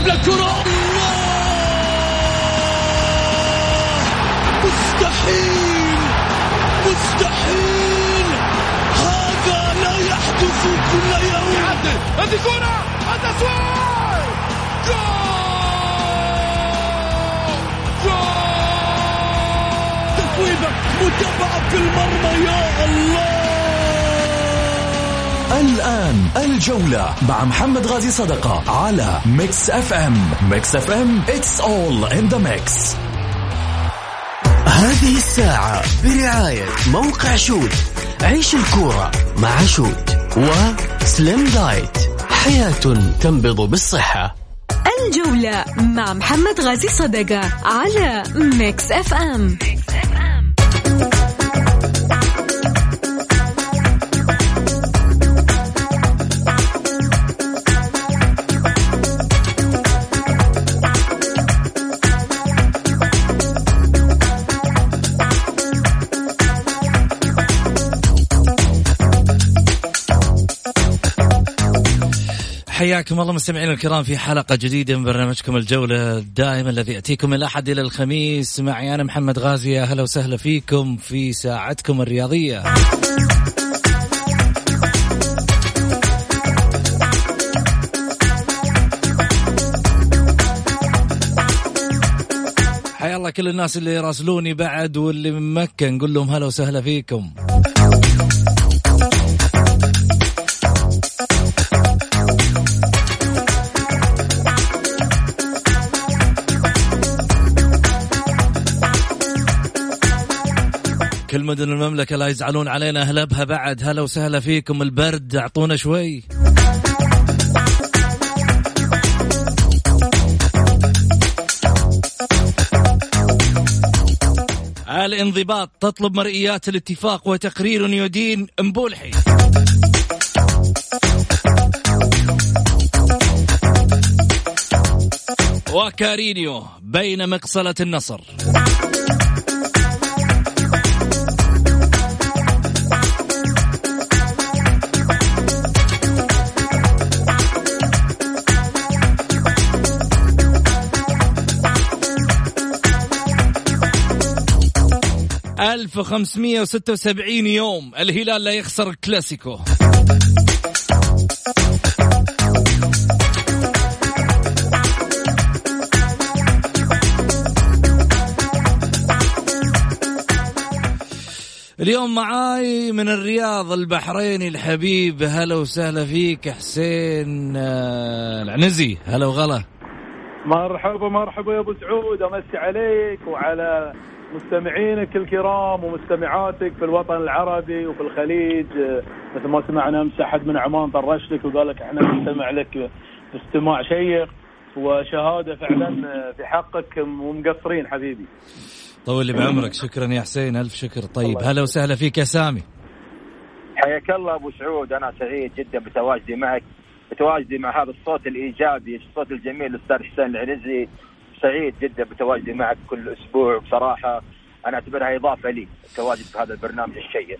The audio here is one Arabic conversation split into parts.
يلعب لكرة مستحيل! مستحيل! هذا لا يحدث كل يوم. هذه كرة! التسويق جول! جول! تسويبة متابعة في المرمى يا الله! الآن الجولة مع محمد غازي صدقة على Mix FM Mix FM it's all in the mix. هذه الساعة برعاية موقع شوت. عيش الكورة مع شوت و Slim Diet حياة تنبض بالصحة. الجولة مع محمد غازي صدقة على Mix FM Mix FM. حياكم الله مستمعينا الكرام في حلقة جديدة من برنامجكم الجولة الدائم الذي يأتيكم الأحد إلى الخميس. معي أنا محمد غازي أهلا وسهلا فيكم في ساعتكم الرياضية. حيا الله كل الناس اللي يراسلوني بعد واللي من مكة نقول لهم هلا وسهلا فيكم. كل مدن المملكة لا يزعلون علينا. أهلا بها بعد. هلا وسهلا فيكم. البرد أعطونا شوي. الانضباط تطلب مرئيات الاتفاق وتقرير يدين مبولحي. وكارينيو بين مقصلة النصر. ألف وخمسمية وستة وسبعين يوم. الهلال لا يخسر الكلاسيكو. اليوم معاي من الرياض البحريني الحبيب. هلا وسهلا فيك حسين آه، العنزي. هلا وغلا. مرحبا مرحبا يا أبو سعود. أمسي عليك وعلى مستمعينك الكرام ومستمعاتك في الوطن العربي وفي الخليج آه، مثل ما سمعنا أمس أحد من عمان طرش لك وقال لك إحنا نستمع لك باستماع شيق وشهادة فعلا آه، في حقك ومقصرين حبيبي. طول لي بعمرك. شكرا يا حسين. ألف شكر. طيب هلا وسهلا فيك يا سامي. حياك الله أبو سعود. أنا سعيد جدا بتواجدي معك بتواجدي مع هذا الصوت الإيجابي الصوت الجميل الاستاذ حسين العنزي. سعيد جدا بتواجدي معك كل أسبوع. بصراحة أنا أعتبرها إضافة لي التواجد في هذا البرنامج الشيق.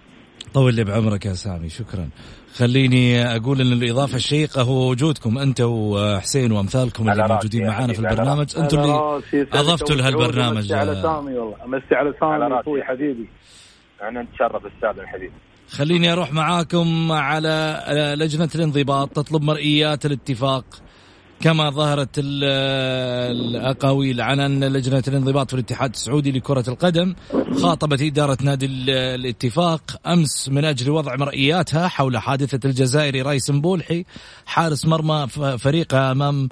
طول لي بعمرك يا سامي شكرا. خليني أقول إن الإضافة الشيقة هو وجودكم أنت وحسين وأمثالكم اللي موجودين معانا في البرنامج. أنتم اللي أضفتوا لهالبرنامج امسي على سامي والله امسي على سامي. أخوي حبيبي. أنا نتشرف أستاذ الحبيب. خليني أروح معاكم على لجنة الانضباط تطلب مرئيات الاتفاق. كما ظهرت ال- الأقاويل عن أن لجنة الانضباط في الاتحاد السعودي لكرة القدم خاطبت إدارة نادي ال- الاتفاق أمس من أجل وضع مرئياتها حول حادثة الجزائري رايس مبولحي حارس مرمى فريقها أمام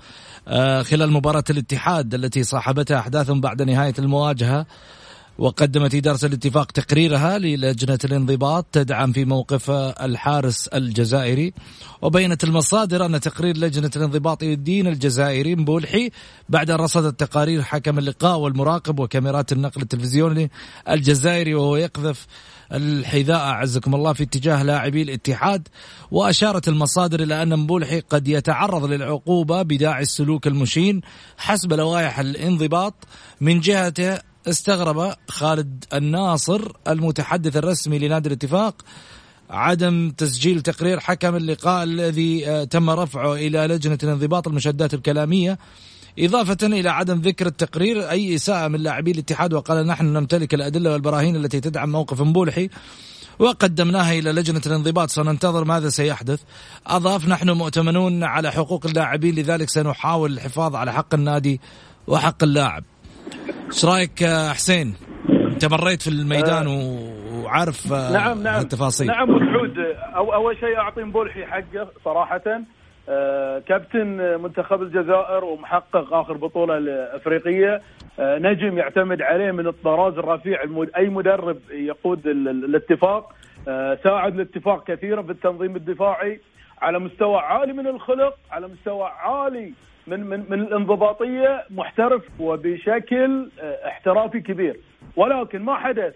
آه، خلال مباراة الاتحاد التي صاحبتها أحداث بعد نهاية المواجهة. وقدمت إدارة الاتفاق تقريرها للجنة الانضباط تدعم في موقف الحارس الجزائري وبينت المصادر أن تقرير لجنة الانضباط يدين الجزائري مبولحي بعد أن رصدت تقارير حكم اللقاء والمراقب وكاميرات النقل التلفزيوني الجزائري وهو يقذف الحذاء أعزكم الله في اتجاه لاعبي الاتحاد. وأشارت المصادر إلى أن مبولحي قد يتعرض للعقوبة بداعي السلوك المشين حسب لوائح الانضباط من جهته استغرب خالد الناصر المتحدث الرسمي لنادي الاتفاق عدم تسجيل تقرير حكم اللقاء الذي آه، تم رفعه إلى لجنة الانضباط المشادات الكلامية إضافة إلى عدم ذكر التقرير أي إساءة من لاعبي الاتحاد. وقال نحن نمتلك الأدلة والبراهين التي تدعم موقف مبولحي وقدمناها إلى لجنة الانضباط. سننتظر ماذا سيحدث. أضاف نحن مؤتمنون على حقوق اللاعبين لذلك سنحاول الحفاظ على حق النادي وحق اللاعب. إيش رأيك حسين؟ أنت مريت في الميدان وعارف نعم نعم. التفاصيل نعم مسعود أو أول شيء أعطي مبولحي حقه صراحة. آه، كابتن منتخب الجزائر ومحقق آخر بطولة الأفريقية. آه، نجم يعتمد عليه من الطراز الرفيع أي مدرب يقود الاتفاق. آه، ساعد الاتفاق كثيرا في التنظيم الدفاعي على مستوى عالي من الخلق على مستوى عالي من من من الانضباطية محترف وبشكل احترافي كبير. ولكن ما حدث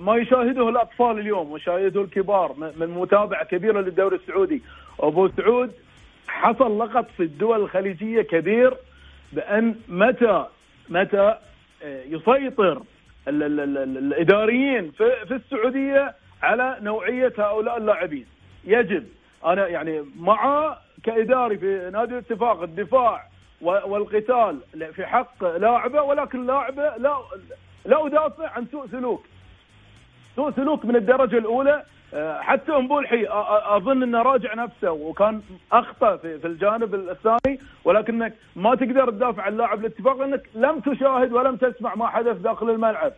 ما يشاهده الأطفال اليوم ويشاهده الكبار من متابعه كبيره للدوري السعودي. أبو سعود حصل لغط في الدول الخليجية كبير بأن متى متى آه، يسيطر ال ال ال الإداريين في السعودية على نوعية هؤلاء اللاعبين. يجب أنا يعني مع كإداري في نادي الاتفاق الدفاع والقتال. في حق لاعبه ولكن لاعبه لا لا أدافع عن سوء سلوك. سوء سلوك من الدرجة الأولى. آه، حتى امبولحي أظن إنه راجع نفسه وكان أخطأ في, الجانب الثاني ولكنك ما تقدر تدافع عن لاعب الاتفاق لأنك لم تشاهد ولم تسمع ما حدث داخل الملعب.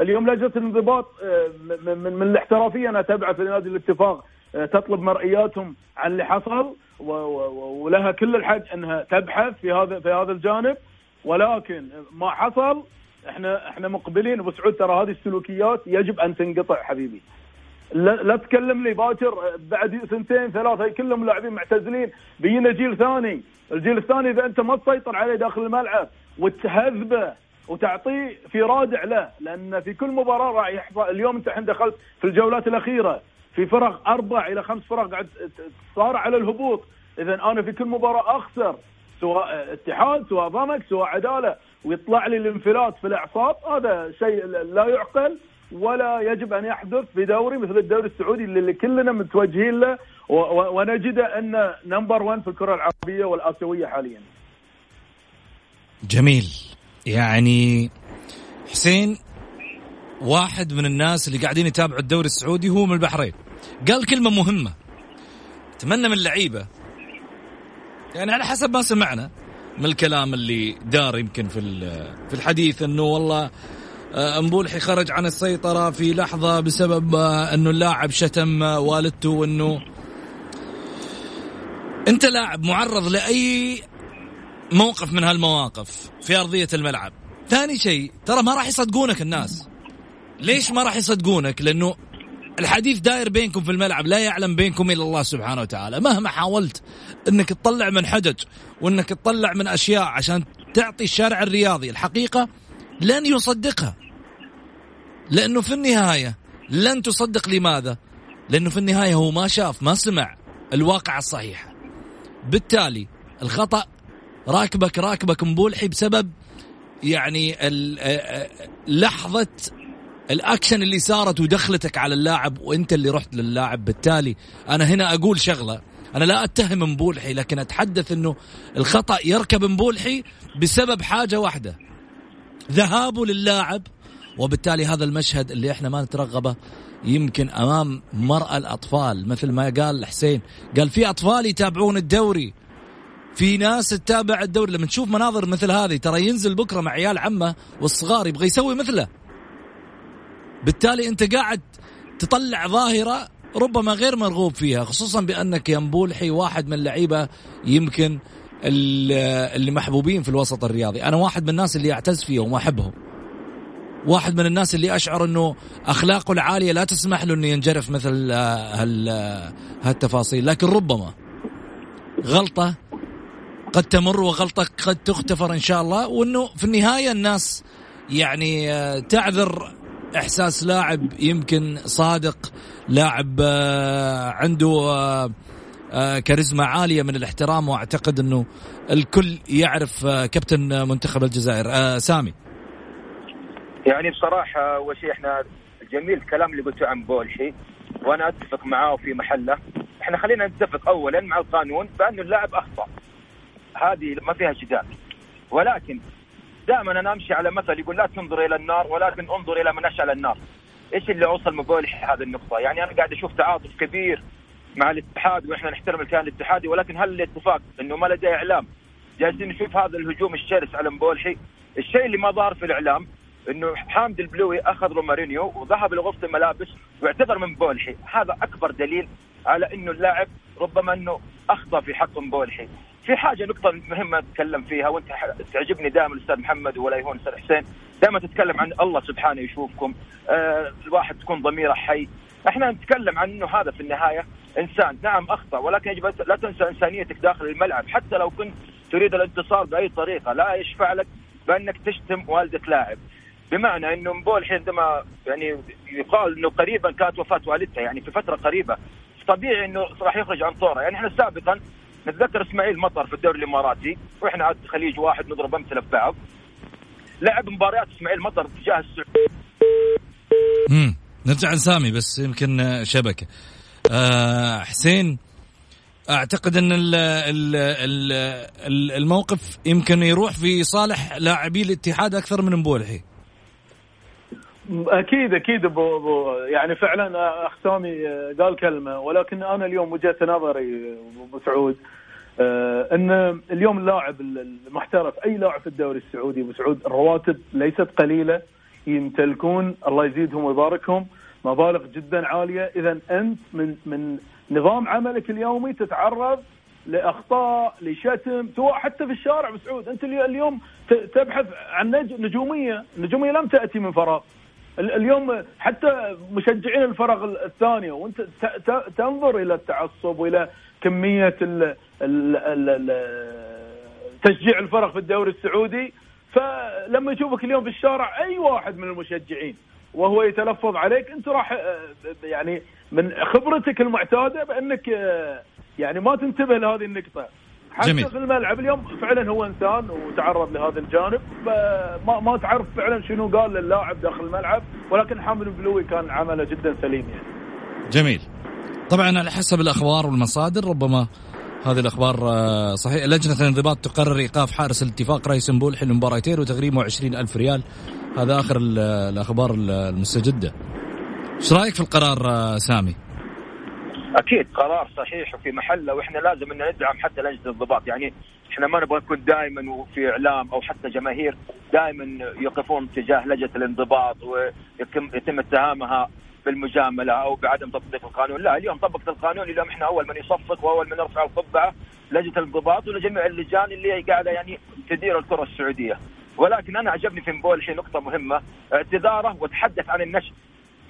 اليوم لجنة الانضباط آه، من, الاحترافية أنا اتابعه في نادي الاتفاق. تطلب مرئياتهم عن اللي حصل ولها كل الحق أنها تبحث في هذا في هذا الجانب. ولكن ما حصل إحنا إحنا مقبلين. أبو سعود ترى هذه السلوكيات يجب أن تنقطع حبيبي. لا, لا تكلم لي باكر بعد سنتين ثلاثة كلهم لاعبين معتزلين. بينا جيل ثاني، الجيل الثاني إذا أنت ما تسيطر عليه داخل الملعب وتهذبه وتعطيه في رادع له لأن في كل مباراة راح يحصل. اليوم أنت الحين دخلت في الجولات الأخيرة. في فرق أربع إلى خمس فرق قاعد صار على الهبوط، اذا أنا في كل مباراة أخسر سواء اتحاد سواء ضمك سواء عدالة. ويطلع لي الانفلات في الإعصاب هذا شيء لا يعقل ولا يجب أن يحدث في دوري مثل الدوري السعودي اللي كلنا متوجهين له. ونجد أن نمبر 1 في الكرة العربية والآسيوية حاليا. جميل. يعني حسين واحد من الناس اللي قاعدين يتابعوا الدوري السعودي هو من البحرين. قال كلمة مهمة. اتمنى من اللعيبه يعني على حسب ما سمعنا من الكلام اللي دار يمكن في في الحديث إنه والله آه، مبولحي خرج عن السيطرة في لحظة بسبب آه، أنه اللاعب شتم آه، والدته وأنه أنت لاعب معرض لأي موقف من هالمواقف في أرضية الملعب. ثاني شيء ترى ما راح يصدقونك الناس. ليش ما راح يصدقونك؟ لأنه الحديث داير بينكم في الملعب لا يعلم بينكم إلا الله سبحانه وتعالى. مهما حاولت إنك تطلع من حجج وإنك تطلع من أشياء عشان تعطي الشارع الرياضي الحقيقة لن يصدقها. لأنه في النهاية لن تصدق لماذا؟ لأنه في النهاية هو ما شاف ما سمع الواقع الصحيح بالتالي الخطأ راكبك راكبك مبولحي بسبب يعني لحظة الأكشن اللي صارت ودخلتك على اللاعب وأنت اللي رحت للاعب بالتالي أنا هنا أقول شغلة. أنا لا أتهم مبولحي لكن أتحدث إنه الخطأ يركب مبولحي بسبب حاجة واحدة. ذهابه للاعب وبالتالي هذا المشهد اللي إحنا ما نترغبه يمكن أمام مرأى الأطفال. مثل ما قال حسين قال في أطفال يتابعون الدوري في ناس تتابع الدوري. لما تشوف مناظر مثل هذه ترى ينزل بكرة مع عيال عمه والصغار يبغى يسوي مثله. بالتالي انت قاعد تطلع ظاهرة ربما غير مرغوب فيها خصوصا بأنك يا مبولحي واحد من اللعيبة يمكن اللي محبوبين في الوسط الرياضي. أنا واحد من الناس اللي أعتز فيهم وأحبهم. واحد من الناس اللي أشعر إنه أخلاقه العالية لا تسمح له إنه ينجرف مثل هال هالتفاصيل. لكن ربما غلطة قد تمر وغلطة قد تغتفر إن شاء الله وإنه في النهاية الناس يعني آه، تعذر إحساس لاعب يمكن صادق لاعب آه، عنده آه، كاريزما عالية من الاحترام وأعتقد إنه الكل يعرف كابتن منتخب الجزائر. سامي. يعني بصراحة أول شيء إحنا جميل الكلام اللي قلته عن بولشي وأنا أتفق معاه في محله. إحنا خلينا نتفق اولا مع القانون بأنه اللاعب أخطأ. هذه ما فيها جدال ولكن دائما أنا أمشي على مثل يقول لا تنظر إلى النار ولكن انظر إلى من اشعل النار. إيش اللي أوصل من بولحي هذه النقطة؟ يعني أنا قاعد أشوف تعاطف كبير مع الاتحاد وإحنا نحترم الكيان الاتحادي ولكن هل الاتفاق إنه ما لديه إعلام؟ جالسين نشوف هذا الهجوم الشرس على مبولحي. الشيء اللي ما ظهر في الإعلام إنه حامد البلوي أخذ رومارينيو وذهب لغرفة الملابس واعتذر من بولحي هذا أكبر دليل على إنه اللاعب ربما إنه أخطأ في حق مبولحي. في حاجة نقطة مهمة أتكلم فيها وأنت تعجبني دائما الأستاذ محمد ولا يهون الأستاذ حسين. دائما تتكلم عن الله سبحانه يشوفكم. آه الواحد تكون ضميره حي. إحنا نتكلم عن إنه هذا في النهاية إنسان. نعم أخطأ ولكن يجب لا تنسى إنسانيتك داخل الملعب. حتى لو كنت تريد الانتصار بأي طريقة لا يشفع لك بأنك تشتم والده لاعب. بمعنى إنه مبول عندما يعني يقال إنه قريبا كانت وفاة والدته يعني في فترة قريبة. طبيعي إنه راح يخرج عن طورة. يعني إحنا سابقا نتذكر إسماعيل مطر في الدوري الإماراتي وإحنا عاد خليج واحد نضرب أمثلة في بعض. لعب مباريات إسماعيل مطر تجاه السعوديه امم نرجع لسامي بس يمكن شبكة. آه حسين أعتقد أن ال ال ال الموقف يمكن يروح في صالح لاعبي الاتحاد أكثر من مبولحي. أكيد أكيد أبو أبو يعني فعلا اخ سامي قال كلمة ولكن أنا اليوم وجهه نظري أبو سعود آه، إن اليوم اللاعب المحترف أي لاعب في الدوري السعودي أبو سعود الرواتب ليست قليلة يمتلكون الله يزيدهم ويباركهم مبالغ جدا عالية. اذا أنت من من نظام عملك اليومي تتعرض لأخطاء لشتم سواء حتى في الشارع بسعود أنت اليوم تبحث عن نجومية النجوميه لم تأتي من فراغ. اليوم حتى مشجعين الفرق الثانية وانت تنظر إلى التعصب وإلى كمية تشجيع الفرق في الدوري السعودي. فلما يشوفك اليوم في الشارع أي واحد من المشجعين وهو يتلفظ عليك أنت راح يعني من خبرتك المعتادة بأنك يعني ما تنتبه لهذه النقطة. جميل. في الملعب اليوم فعلا هو إنسان وتعرض لهذا الجانب ما ما تعرف فعلا شنو قال للاعب داخل الملعب ولكن حامد البلوي كان عمله جدا سليم يعني. جميل. طبعا على حسب الأخبار والمصادر ربما هذه الأخبار آه، صحيح لجنة الانضباط تقرر إيقاف حارس الاتفاق رئيس بولحي لمباراتين وتغريمه 20 ألف ريال هذا آخر الأخبار المستجدة إيش رأيك في القرار آه، سامي أكيد. قرار صحيح وفي محله وإحنا لازم ان ندعم حتى لجنة الانضباط يعني إحنا ما نبغى نكون دائما وفي إعلام أو حتى جماهير دائما يقفون تجاه لجنة الانضباط ويتم اتهامها بالمجاملة أو بعدم تطبيق القانون، لا اليوم طبقت القانون اليوم إحنا أول من يصفق وأول من يرفع القبعة لجنة الانضباط ولجميع اللجان اللي قاعدة يعني تدير الكرة السعودية. ولكن أنا عجبني في مبول شيء نقطة مهمة اعتذاره وتحدث عن النشء.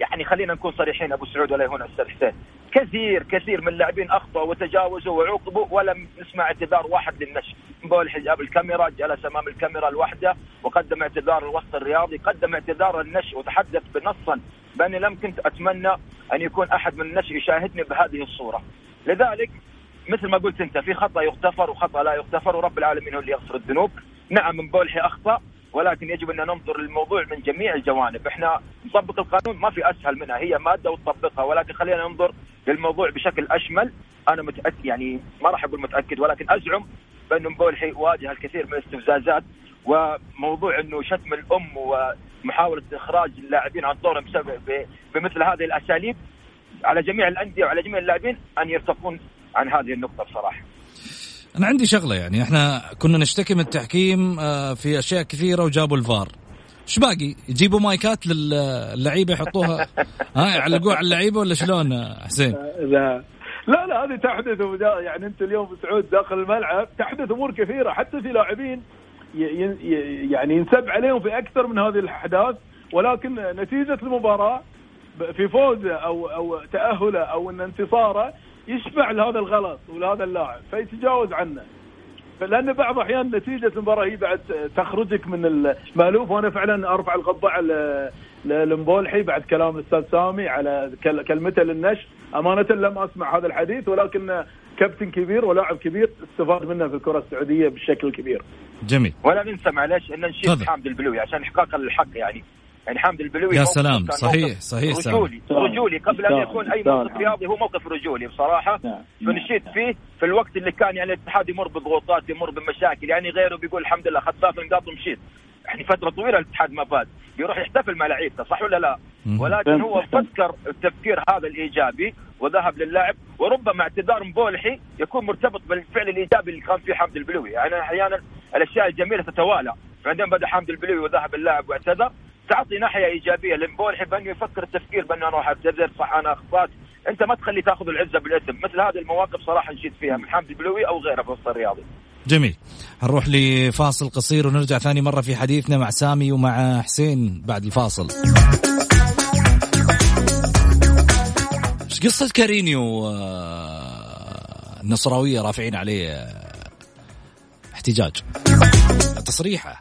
يعني خلينا نكون صريحين أبو سعود ولا يهون أستاذ حسين. كثير كثير من اللاعبين أخطأوا وتجاوزوا وعوقبوا ولم نسمع اعتذار واحد للنشء مبول حجاب الكاميرا جلس أمام الكاميرا لوحده وقدم اعتذار الوسط الرياضي قدم اعتذار النشء وتحدث بنصا. باني لم كنت أتمنى أن يكون أحد من النشء يشاهدني بهذه الصورة. لذلك مثل ما قلت أنت في خطأ يغتفر وخطأ لا يغتفر ورب العالمين هو اللي يغفر الذنوب. نعم بولحي أخطأ ولكن يجب أن ننظر للموضوع من جميع الجوانب، إحنا نطبق القانون ما في أسهل منها. هي مادة وتطبقها ولكن خلينا ننظر للموضوع بشكل أشمل، أنا متاكد يعني ما راح أقول متأكد ولكن أزعم بان مبولحي واجه الكثير من الاستفزازات وموضوع أنه شتم الأم ومحاولة إخراج اللاعبين عن دورهم بمثل هذه الأساليب. على جميع الأندية وعلى جميع اللاعبين أن يرتقون عن هذه النقطة بصراحة. أنا عندي شغلة يعني. إحنا كنا نشتكي من التحكيم آه، في أشياء كثيرة وجابوا الفار. إيش باقي؟ يجيبوا مايكات للعيبة يحطوها. ها يعلقوها على اللعيبة ولا شلون حسين؟ لا لا لا هذه تحدث يعني أنت اليوم سعود داخل الملعب تحدث أمور كثيرة. حتى في لاعبين يعني ينسب عليهم في أكثر من هذه الأحداث. ولكن نتيجة المباراة في فوزه أو أو تأهله أو إن انتصاره يشفع لهذا الغلط ولهذا اللاعب فيتجاوز عنه لأن بعض الاحيان نتيجة المباراة هي بعد تخرجك من المالوف وأنا فعلا أرفع القبعه لمبولحي بعد كلام الاستاذ سامي على كلمته للنشر أمانة لم أسمع هذا الحديث ولكن كابتن كبير ولاعب كبير استفاد منه في الكرة السعودية بشكل كبير. جميل. ولا ننسى معلش إن نشيد حامد البلوي عشان احقاقا للحق يعني يعني حامد البلوي يا سلام، صحيح، صحيح،. رجولي رجولي قبل أن يكون أي. موقف رياضي هو موقف رجولي بصراحة نعم. فنشيد فيه في الوقت اللي كان يعني الاتحاد يمر بضغوطات يمر بمشاكل يعني غيره بيقول الحمد لله اخذت ثلاث نقاط ومشيت يعني فترة طويلة الاتحاد ما فاز بيروح يحتفل مع لعيبته صح ولا لا؟ ولكن هو. فكر التفكير هذا الإيجابي وذهب للاعب وربما اعتذار مبولحي يكون مرتبط بالفعل الإيجابي اللي كان فيه حمد البلوي يعني أحيانا الأشياء الجميلة تتوالى بعدين بدأ حمد البلوي وذهب اللاعب واعتذر تعطي ناحية إيجابية. لمبولحي بانه يفكر التفكير بأنه أنا راح اعتذر صح أنا أخطأت. أنت ما تخلي تأخذ العزة بالإثم. مثل هذه المواقف صراحة نشيد فيها من حمد البلوي أو غيره في الوسط الرياضي. جميل. هنروح لفاصل قصير ونرجع ثاني مرة في حديثنا مع سامي ومع حسين بعد الفاصل. إيش قصة كارينيو آه، النصراوية رافعين عليه آه، احتجاج؟ تصريحه.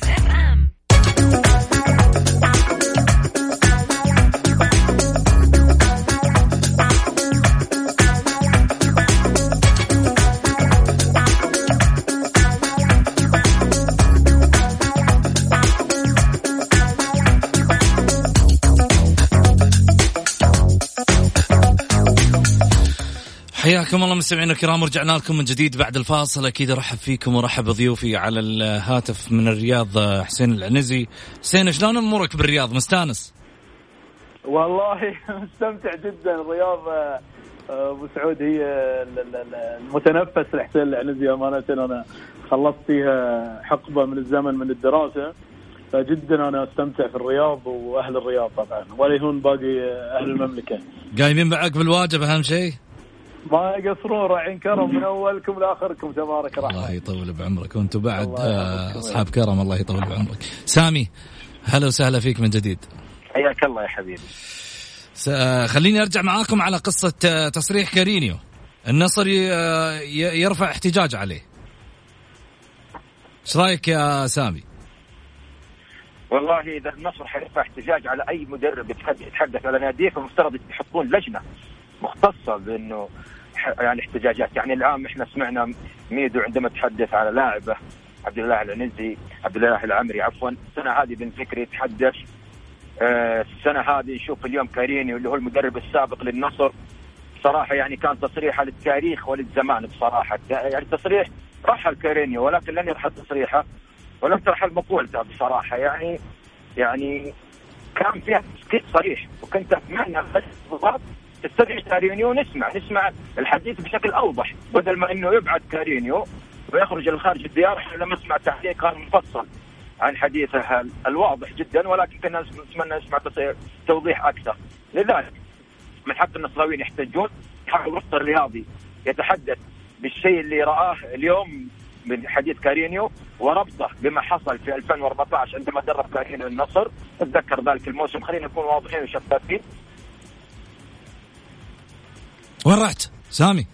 حياكم الله مستمعينا الكرام ورجعنا لكم من جديد بعد الفاصل. أكيد أرحب فيكم وأرحب بضيوفي على الهاتف من الرياض حسين العنزي. حسين شلون أمورك بالرياض؟ مستانس؟ والله مستمتع جدا. الرياض آه، آه، أبو سعود هي ال- ال- ال- المتنفس لحسين العنزي أمانة. أنا خلصت فيها حقبة من الزمن من الدراسة. فجدا أنا أستمتع في الرياض وأهل الرياض طبعا. ولا يهون باقي أهل المملكة. قايمين معك بالواجب أهم شيء؟ ما يقصرون راعين كرم من أولكم لآخركم. تبارك الله الرحمن يطول بعمرك. وأنتم بعد الله آه،. أصحاب كرم الله يطول بعمرك. سامي هلا وسهلا فيك من جديد. حياك الله يا حبيبي. آه، خليني أرجع معاكم على قصة آه، تصريح كارينيو. النصر يرفع احتجاج عليه. إيش رأيك يا سامي؟ والله إذا النصر حيرفع احتجاج على أي مدرب يتحدث يتحدث على ناديه فمفترض يحطون لجنة. مختصة بأنه يعني احتجاجات. يعني العام إحنا سمعنا ميدو عندما تحدث على لاعبه عبد الله العنزي عبد الله العمري عفوا السنة هذه بن فكري يتحدث آه، السنة هذه نشوف اليوم كاريني اللي هو المدرب السابق للنصر. صراحة يعني كان تصريحه للتاريخ وللزمان بصراحة. يعني تصريح رحل كارينيو ولكن لن يرحل تصريحه ولم ترحل مقولته بصراحة. يعني يعني كان فيها تسكيت صريح وكنت أتمنى بس بالضبط تستدعي كارينيو ونسمع نسمع الحديث بشكل أوضح بدل ما إنه يبعد كارينيو ويخرج لخارج الديار إحنا لما نسمع تعليق كان مفصل عن حديثه ال- الواضح جدا ولكن كنا نتمنى نسمع توضيح أكثر. لذلك من حق النصراويين يحتجون حق الوسط الرياضي يتحدث بالشيء اللي رآه اليوم من حديث كارينيو وربطه بما حصل في 2014 عندما درب كارينيو النصر. أتذكر ذلك الموسم. خلينا نكون واضحين وشفافين. وين رحت؟ سامي.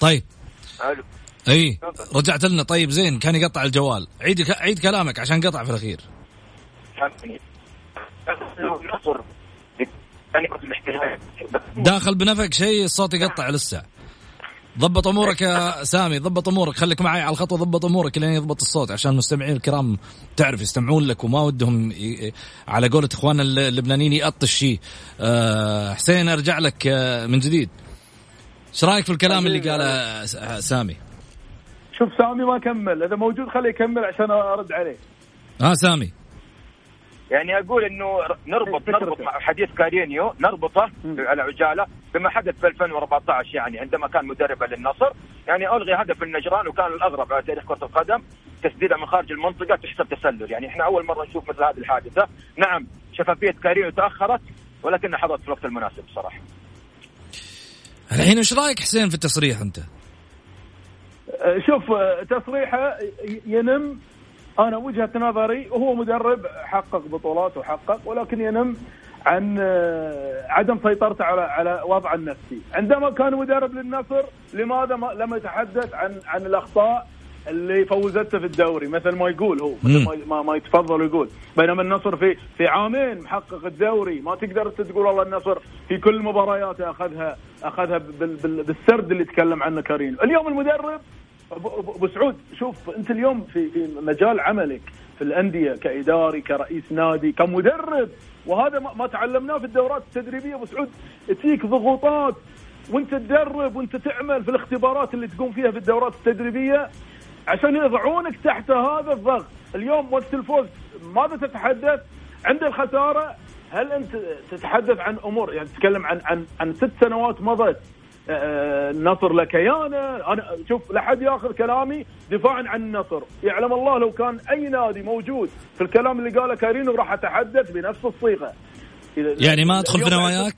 طيب. ألو. إي رجعت لنا. طيب زين كان يقطع الجوال. عيد عيد كلامك عشان قطع في الأخير. داخل بنفك شيء الصوت يقطع لسه. ضبط أمورك يا سامي ضبط أمورك. خليك معي على الخط وضبط أمورك لين يضبط الصوت عشان المستمعين الكرام تعرف يستمعون لك وما ودهم ي... على قولة اخواننا الل- اللبنانيين يقطش شيء أه حسين أرجع لك آه، من جديد. إيش رأيك في الكلام اللي قاله سامي؟ شوف سامي ما كمل إذا موجود خليه يكمل عشان أرد عليه. ها سامي. يعني أقول إنه نربط. نربط مع حديث كارينيو نربطه على عجالة. بما حدث في 2014 يعني عندما كان مدربا للنصر يعني ألغي هدف النجران وكان الأغرب على تاريخ كرة القدم تسديده من خارج المنطقة تحسب تسلل. يعني إحنا أول مرة نشوف مثل هذه الحادثة. نعم شفافية كارينيو تأخرت ولكنها حضرت في الوقت المناسب صراحة الحين إيش رأيك حسين في التصريح أنت؟ أه، شوف أه، تصريحه ينم أنا وجهة نظري هو مدرب حقق بطولات وحقق ولكن ينم عن أه، عدم سيطرته على على وضعه النفسي، عندما كان مدرب للنصر لماذا ما لم يتحدث عن عن الأخطاء اللي فوزته في الدوري؟ مثل ما يقول هو مثل ما- ما, يتفضل ويقول بينما النصر في في عامين محقق الدوري ما تقدر تقول والله النصر في كل مبارياته أخذها أخذها بال بال بالسرد اللي تكلم عنه كريم. اليوم المدرب أبو سعود شوف أنت اليوم في في مجال عملك. في الأندية كإداري كرئيس نادي كمدرب. وهذا ما تعلمناه في الدورات التدريبية أبو سعود. تجيك ضغوطات وانت تدرب وانت تعمل في الاختبارات اللي تقوم فيها في الدورات التدريبية عشان يضعونك تحت هذا الضغط. اليوم وقت الفوز ماذا تتحدث عند الخسارة. هل أنت تتحدث عن أمور؟ يعني تتكلم عن عن عن ست سنوات مضت. النصر لكيانه أنا شوف لا حد ياخذ كلامي دفاعا عن النصر. يعلم الله لو كان أي نادي موجود في الكلام اللي قاله كارينو راح أتحدث بنفس الصيغة. يعني ما أدخل في نواياك؟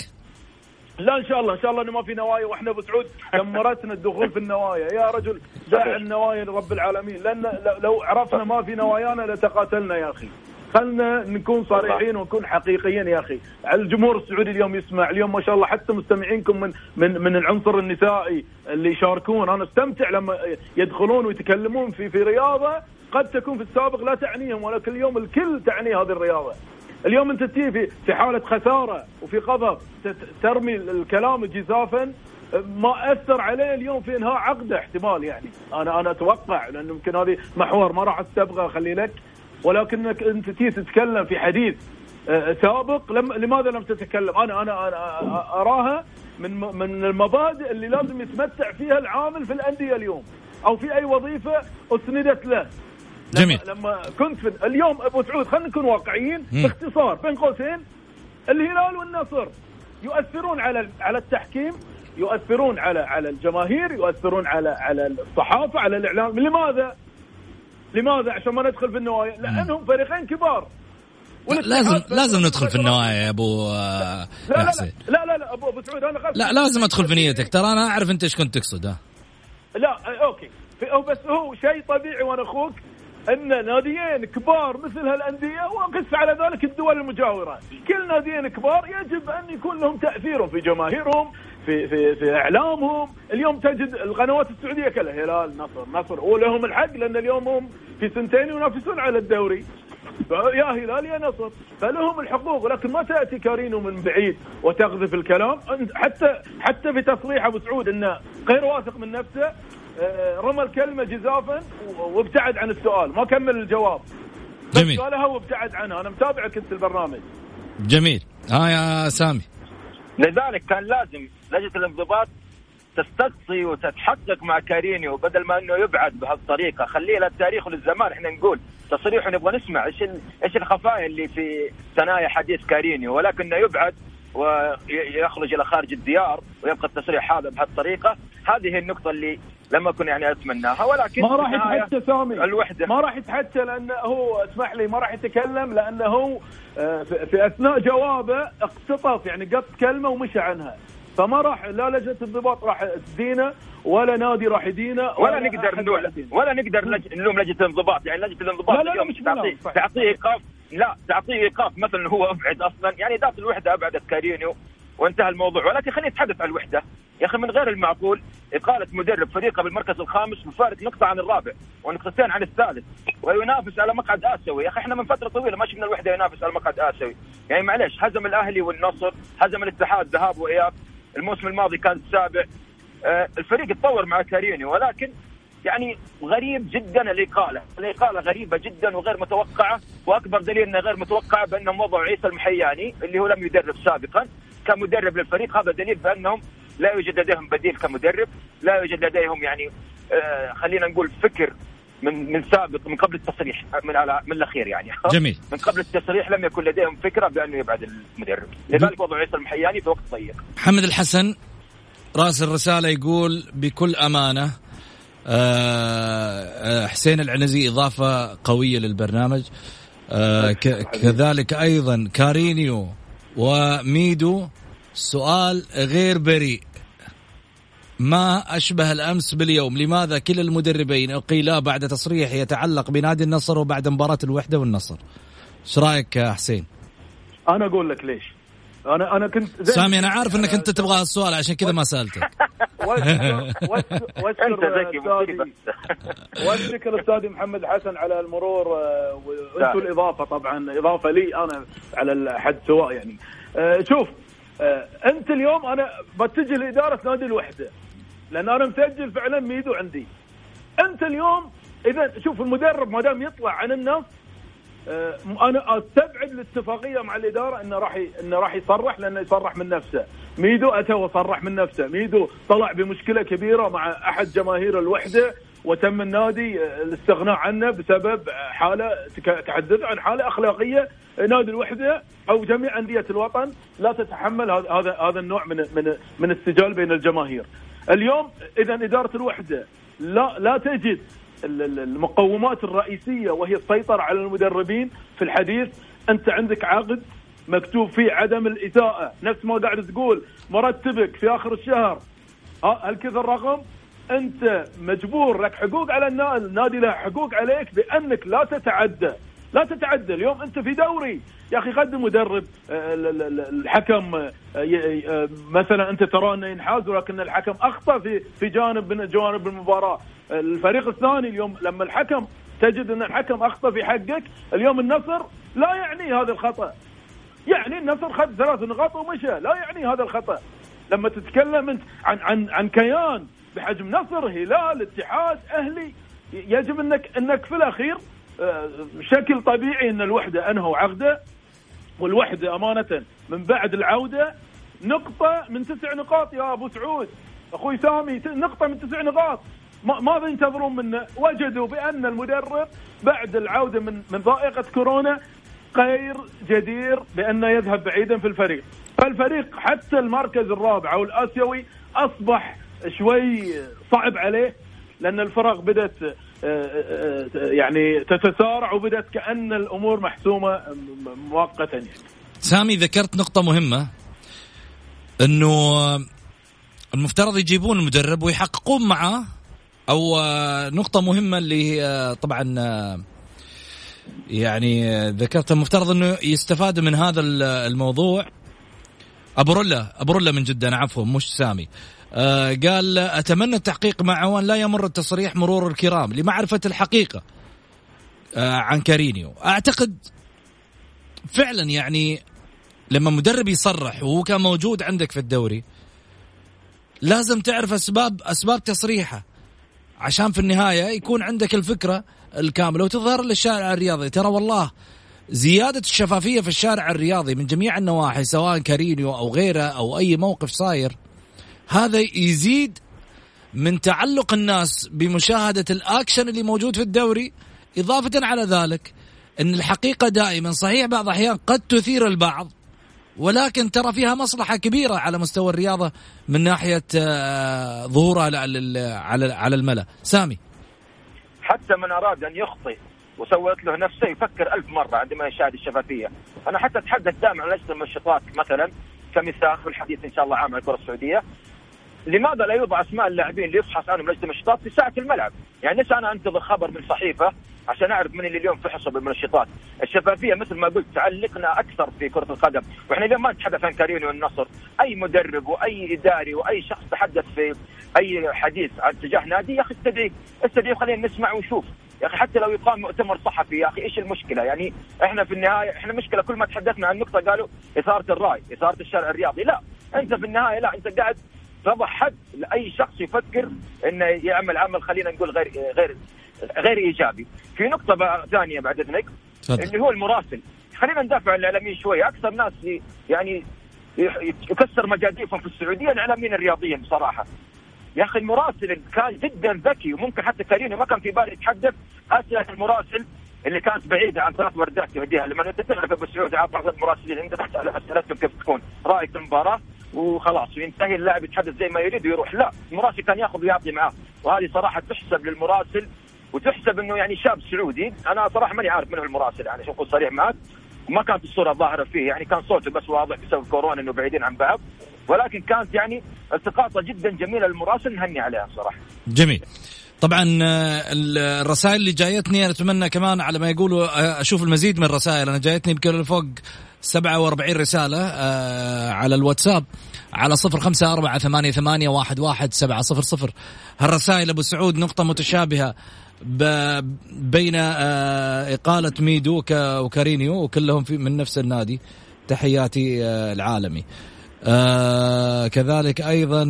لا إن شاء الله إن شاء الله إنه ما في نوايا وإحنا ابو سعود دمرتنا الدخول في النوايا. يا رجل دع النوايا لرب العالمين. لأن لو- لو عرفنا ما في نوايانا لتقاتلنا يا أخي. خلنا نكون صريحين ونكون حقيقيين يا أخي. الجمهور السعودي اليوم يسمع اليوم ما شاء الله حتى مستمعينكم من من من العنصر النسائي اللي يشاركون. أنا أستمتع لما يدخلون ويتكلمون في في رياضة قد تكون في السابق لا تعنيهم ولكن اليوم الكل تعني هذه الرياضة. اليوم أنت تجي في في حالة خسارة وفي غضب تت- ترمي الكلام جزافا ما أثر عليه اليوم في إنهاء عقده احتمال يعني. أنا أنا أتوقع لأنه يمكن هذه محور ما راح استبغى اخلي لك ولكنك انت تتكلم في حديث آه، سابق لم لماذا لم تتكلم أنا أنا أنا أراها من من المبادئ اللي لازم يتمتع فيها العامل في الأندية اليوم أو في أي وظيفة أسندت له جميل. لما, كنت في اليوم أبو سعود خلينا نكون واقعيين. باختصار بين قوسين الهلال والنصر يؤثرون على على التحكيم يؤثرون على على الجماهير يؤثرون على على الصحافة على الإعلام لماذا؟ لماذا؟ عشان ما ندخل في النوايا. لأنهم فريقين كبار. لازم لازم ندخل في النوايا يا أبو آه، لا لا حسين لا لا لا, لا أبو أبو سعود أنا لا لازم أدخل في نيتك. ترى أنا أعرف أنت إيش كنت تقصد ها. لا آه، أوكي هو بس هو شيء طبيعي وأنا أخوك أن ناديين كبار مثل هالأندية وقس على ذلك الدول المجاورة، كل ناديين كبار يجب أن يكون لهم تاثير في جماهيرهم في في في إعلامهم، اليوم تجد القنوات السعودية كلها هلال نصر نصر ولهم الحق لأن اليوم هم في سنتين ينافسون على الدوري. يا هلال يا نصر فلهم الحقوق ولكن ما تأتي كارينو من بعيد وتقذف الكلام. حتى حتى في تصريح أبو سعود إنه غير واثق من نفسه آه، رمى الكلمة جزافا وابتعد عن السؤال. ما كمل الجواب. جميل. قالها وابتعد عنها. أنا متابعك أنت البرنامج. جميل. ها يا سامي. لذلك كان لازم لجنة الانضباط تستقصي وتتحقق مع كارينيو بدل ما إنه يبعد بهالطريقة. خليه للتاريخ وللزمان إحنا نقول تصريح نبغى نسمع إيش إيش الخفايا اللي في ثنايا حديث كارينيو. ولكنه يبعد ويخرج إلى خارج الديار ويبقى التصريح هذا بهالطريقة. هذه هي النقطة اللي لم اكن يعني أتمناها ولكن ما راح يتحدى سامي. الوحدة. ما راح يتحدى لأنه هو اسمح لي ما راح يتكلم لأنه هو آه، في أثناء جوابه اقتطف يعني قط كلمة ومشى عنها. فما راح لا لجنة الضباط راح تدينه ولا نادي راح يدينه ولا نقدر أحد نلوم. ولا نقدر نلوم لجنة الانضباط يعني لجنة الانضباط لا، لا، لا، مش تعطيه. تعطيه ايقاف لا تعطيه إيقاف مثلا هو أبعد أصلا. يعني ذات الوحدة ابعدت كارينيو وانتهى الموضوع. ولكن خلينا نتحدث عن الوحده يا أخي من غير المعقول اقاله مدرب فريقه بالمركز الخامس بفارق نقطة عن الرابع ونقطتين عن الثالث وينافس على مقعد آسيوي. يا أخي إحنا من فترة طويلة ما شفنا الوحدة ينافس على مقعد آسيوي. يعني معليش هزم الأهلي والنصر هزم الاتحاد ذهاب وإياب. الموسم الماضي كان السابع. آه، الفريق اتطور مع كارينيو ولكن يعني غريب جدا الاقاله، الاقاله غريبة جدا وغير متوقعة وأكبر دليل انها غير متوقعه بأنهم وضعوا عيسى المحياني اللي هو لم يدرب سابقا كمدرب للفريق هذا دليل بأنهم لا يوجد لديهم بديل كمدرب، لا يوجد لديهم يعني آه خلينا نقول فكر من من سابق من قبل التصريح من على من الأخير يعني جميل. من قبل التصريح لم يكن لديهم فكرة بانه يبعد المدرب، لذلك وضعوا عيسى المحياني في وقت ضيق. محمد الحسن رأس الرسالة يقول بكل آه، حسين العنزي إضافة قوية للبرنامج. آه، ك- كذلك أيضا كارينيو وميدو. سؤال غير بريء. ما أشبه الأمس باليوم؟ لماذا كلا المدربين أقيلا بعد تصريح يتعلق بنادي النصر وبعد مباراة الوحدة والنصر؟ إيش رأيك يا حسين؟ أنا أقول لك ليش. أنا أنا كنت سامي أنا عارف إنك أنت تبغى السؤال عشان كذا ما سألته. واشكر أنت ذكي واشكر أستاذي محمد حسن على المرور آه، وأنتم الإضافة طبعا إضافة لي أنا على الحد سواء يعني. آه، شوف آه، أنت اليوم أنا بتجه لإدارة نادي الوحدة لأن أنا مسجل فعلا ميدو عندي. أنت اليوم إذا شوف المدرب ما دام يطلع عن النص أنا أستبعد الاتفاقية مع الإدارة إنه راح إنه راح يصرح لأنه يصرح من نفسه. ميدو أتى وصرح من نفسه. ميدو طلع بمشكلة كبيرة مع أحد جماهير الوحدة وتم النادي آه، الاستغناء عنه بسبب آه، حاله تحدث عن حالة أخلاقية. نادي الوحدة أو جميع أندية الوطن لا تتحمل هذا هذا النوع من من من السجال بين الجماهير. اليوم إذا إدارة الوحدة لا لا تجد المقومات الرئيسية وهي السيطرة على المدربين في الحديث أنت عندك عقد مكتوب فيه عدم الاساءه نفس ما قاعد تقول مرتبك في آخر الشهر. ها هالكذا الرقم؟ أنت مجبور لك حقوق على النا- النادي له حقوق عليك بأنك لا تتعدى. لا تتعدى اليوم أنت في دوري. يا أخي قدم مدرب آه، ال- ال- ال- الحكم آه، آه، مثلا أنت ترى أنه ينحاز ولكن الحكم أخطأ في في جانب من جوانب المباراة. الفريق الثاني اليوم لما الحكم تجد أن الحكم أخطأ في حقك اليوم النصر لا يعني هذا الخطأ. يعني النصر خذ ثلاث نقاط ومشى لا يعني هذا الخطأ. لما تتكلم أنت عن عن عن كيان بحجم نصر هلال اتحاد أهلي يجب انك أنك في الأخير بشكل طبيعي إن الوحدة انهوا عقدة والوحدة أمانة من بعد العودة. نقطة من تسع نقاط يا أبو سعود. أخوي سامي نقطة من تسع نقاط. ما- ماذا ينتظرون منه؟ وجدوا بأن المدرب بعد العودة من من ضائقة كورونا غير جدير بانه يذهب بعيدا في الفريق، فالفريق حتى المركز الرابع أو الآسيوي أصبح شوي صعب عليه لأن الفرق بدأت يعني تتسارع وبدات كأن الأمور محسومة مؤقتا يعني. سامي ذكرت نقطة مهمة إنه المفترض يجيبون المدرب ويحققون معاه أو نقطة مهمة اللي هي طبعا يعني ذكرت المفترض إنه يستفاد من هذا ال- الموضوع أبو رولا أبو رولا من جدة أنا عفوا مش سامي آه، قال أتمنى التحقيق مع عوان لا يمر التصريح مرور الكرام لمعرفة الحقيقة آه، عن كارينيو. أعتقد فعلا يعني لما مدرب يصرح وهو كان موجود عندك في الدوري لازم تعرف أسباب أسباب تصريحه عشان في النهاية يكون عندك الفكرة الكاملة. وتظهر للشارع الرياضي ترى والله زيادة الشفافية في الشارع الرياضي من جميع النواحي سواء كارينيو أو غيره أو أي موقف صاير هذا يزيد من تعلق الناس بمشاهدة الأكشن اللي موجود في الدوري إضافة على ذلك إن الحقيقة دائما صحيح بعض الأحيان قد تثير البعض ولكن ترى فيها مصلحة كبيرة على مستوى الرياضة من ناحية آه، ظهورها على على على الملأ. سامي. حتى من أراد أن يخطئ وسويت له نفسه يفكر ألف مرة عندما يشاهد الشفافية. أنا حتى أتحدث دائما عن لجنة المنشطات مثلا كمثال في الحديث إن شاء الله عام عن الكرة السعودية. لماذا لا يوضع أسماء اللاعبين اللي يفحص عنهم لجنه المنشطات في ساعة الملعب؟ يعني ليش أنا أنتظر خبر من صحيفة عشان أعرف من اللي اليوم فحصوا بالمنشطات؟ الشفافية مثل ما قلت تعلقنا أكثر في كرة القدم، وإحنا اليوم ما نتحدث عن كاريني والنصر، أي مدرب وأي إداري وأي شخص تحدث في أي حديث عن اتجاه نادي يا أخي استدعيه، استدعيه خلينا نسمع ونشوف، يا أخي حتى لو يقام مؤتمر صحفي يا أخي إيش المشكلة؟ يعني إحنا في النهاية إحنا مشكلة كل ما تحدثنا عن نقطة قالوا إثارة الرأي، إثارة الشارع الرياضي، لا أنت في النهاية لا أنت قاعد تضع حد لأي شخص يفكر إنه يعمل عمل خلينا نقول غير غير غير إيجابي. في نقطة ثانية بعد إذنك اللي هو المراسل. خلينا ندافع عن الإعلاميين شوي، أكثر ناس يعني يكسر مجاديفهم في السعودية الإعلاميين الرياضيين بصراحة. يا أخي المراسل كان جدا ذكي وممكن حتى كاريني ما كان في باله يتحدث أسئلة المراسل اللي كانت بعيدة عن ثلاث وردات يوديها لما انت تعرف أبو سعود عاد بعض المراسلين أنت تسال أسئلتهم كيف تكون رأيك في المباراة وخلاص وينتهي اللاعب يتحدث زي ما يريد ويروح. لا المراسل كان ياخذ ويعطي معاه وهذه صراحة تحسب للمراسل وتحسب إنه يعني شاب سعودي. أنا صراحة ماني عارف من هو المراسل يعني اكون صريح معك. ما كانت الصورة ظاهره فيه يعني كان صوته بس واضح بسبب كورونا إنه بعيدين عن بعض. ولكن كانت يعني التقاطة جدا جميلة للمراسل نهني عليها صراحة. جميل. طبعا آه، الرسائل اللي جايتني أنا أتمنى كمان على ما يقولوا آه، أشوف المزيد من الرسائل. أنا جايتني يمكن فوق 47 رسالة آه، على الواتساب على صفر خمسة أربعة ثمانية, ثمانية واحد, واحد سبعة صفر صفر. هالرسائل أبو سعود نقطة متشابهة بين إقالة ميدو وكارينيو وكلهم في من نفس النادي. تحياتي العالمي. كذلك أيضا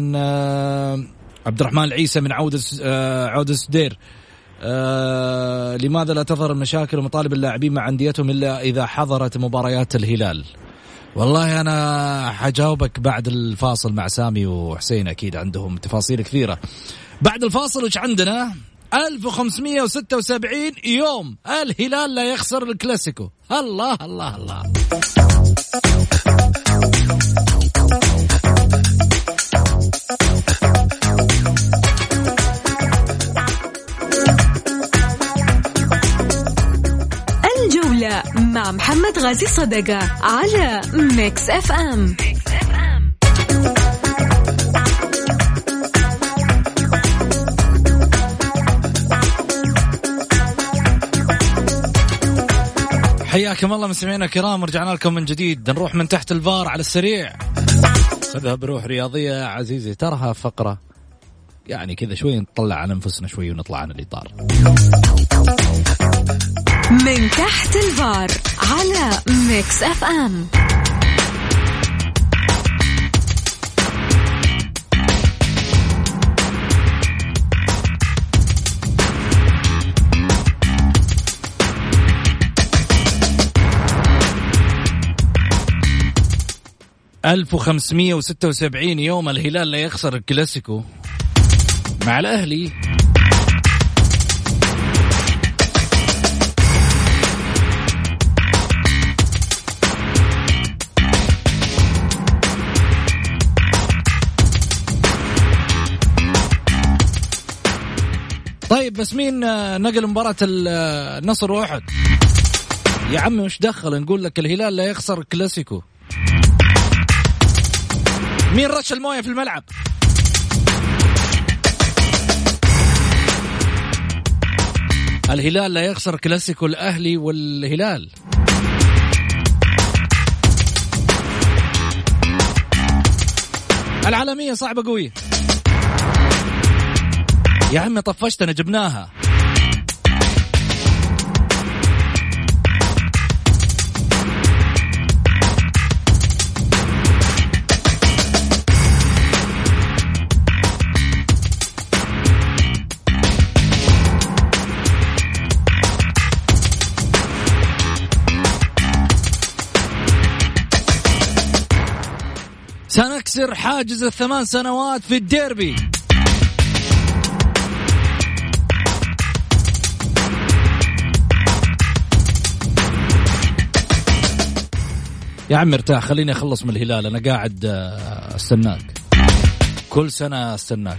عبد الرحمن العيسى من عودة آه عودة سدير آه لماذا لا تظهر المشاكل ومطالب اللاعبين مع أنديتهم إلا إذا حضرت مباريات الهلال؟ والله أنا حجاوبك بعد الفاصل مع سامي وحسين أكيد عندهم تفاصيل كثيرة. بعد الفاصل وش عندنا؟ 1576 يوم الهلال لا يخسر الكلاسيكو الله الله الله محمد غازي صدقة على Mix FM حياكم الله مستمعينا الكرام رجعنا لكم من جديد. نروح من تحت الفار على السريع. خذها بروح رياضية عزيزي. ترها فقرة يعني كذا شوي نطلع عن أنفسنا شوي ونطلع عن الإطار. من تحت الفار على Mix FM ألف وخمسمية وستة وسبعين يوم الهلال لا يخسر الكلاسيكو مع الأهلي. طيب بس مين آه، نقل مباراة آه، النصر واحد؟ يا عمي وش دخل؟ نقول لك الهلال لا يخسر الكلاسيكو مين رش الموية في الملعب؟ الهلال لا يخسر كلاسيكو الأهلي والهلال. العالمية صعبة قوية. يا عمي طفشتنا جبناها. سنكسر حاجز الثمان سنوات في الديربي. يا عم ارتاح خليني أخلص من الهلال. أنا قاعد آه، أستناك. كل سنة أستناك.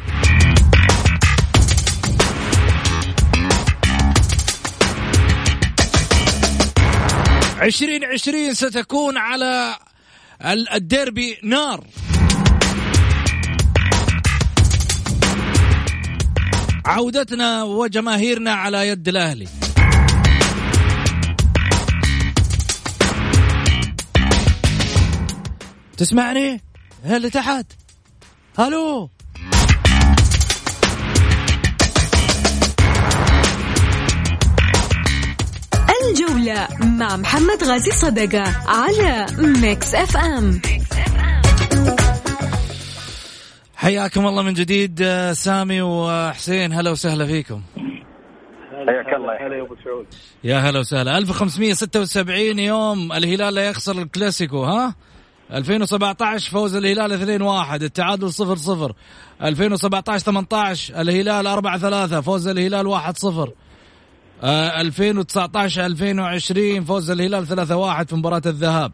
عشرين عشرين ستكون على الديربي نار. عودتنا وجماهيرنا على يد الأهلي. تسمعني؟ اللي تحت ألو الجولة مع محمد غازي صدقة على Mix FM حياكم الله من جديد آه، سامي وحسين. هلا وسهلا فيكم. حياك الله. هلا يا أبو سعود. يا هلا وسهلا. 1576 يوم الهلال لا يخسر الكلاسيكو ها؟ 2017 فوز الهلال 2-1 التعادل 0-0 2017 18 الهلال 4-3 فوز الهلال 1-0 آه 2019 2020 فوز الهلال 3-1 في مباراة الذهاب.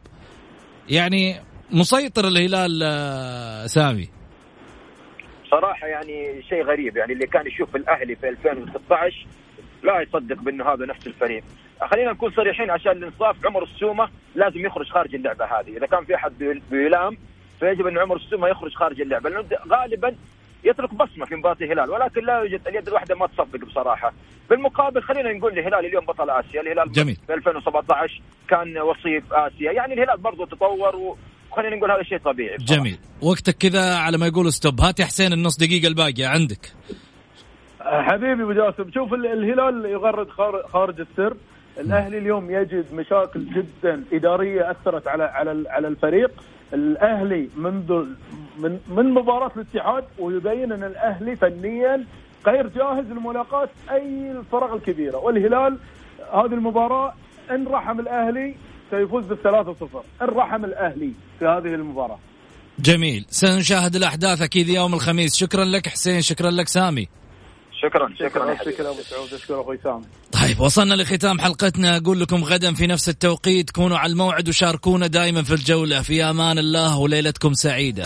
يعني مسيطر الهلال آه سامي. صراحة يعني شيء غريب يعني اللي كان يشوف الأهلي في 2016 لا يصدق بأنه هذا نفس الفريق. خلينا نكون صريحين عشان الانصاف عمر السومة لازم يخرج خارج اللعبة هذه. إذا كان في أحد بيلام فيجب أن عمر السومة يخرج خارج اللعبة. لأنه غالبا يترك بصمة في مباراة الهلال ولكن لا يوجد اليد الواحدة ما تصفق بصراحة. بالمقابل خلينا نقول الهلال اليوم بطل آسيا. الهلال جميل. في 2017 كان وصيف آسيا. يعني الهلال برضه تطور وخلينا نقول هذا شيء طبيعي بصراحة. جميل. وقتك كذا على ما يقول ستوب. هات يا حسين النص دقيقة الباقية عندك. حبيبي أبو جاسم شوف ال- الهلال يغرد خار- خارج السر. الأهلي اليوم يجد مشاكل جدا إدارية أثرت على على على الفريق. الأهلي منذ من من مباراة الاتحاد ويبين أن الأهلي فنيا غير جاهز لملاقاة أي الفرق الكبيرة. والهلال هذه المباراة إن رحم الأهلي سيفوز بالثلاثة صفر. إن رحم الأهلي في هذه المباراة. جميل. سنشاهد الأحداث أكيد يوم الخميس. شكرا لك حسين شكرا لك سامي. شكرا شكرا. شكرا. أبو سعود أشكر أخوي سامي. طيب وصلنا لختام حلقتنا. أقول لكم غدا في نفس التوقيت. كونوا على الموعد وشاركونا دائما في الجولة. في أمان الله وليلتكم سعيدة.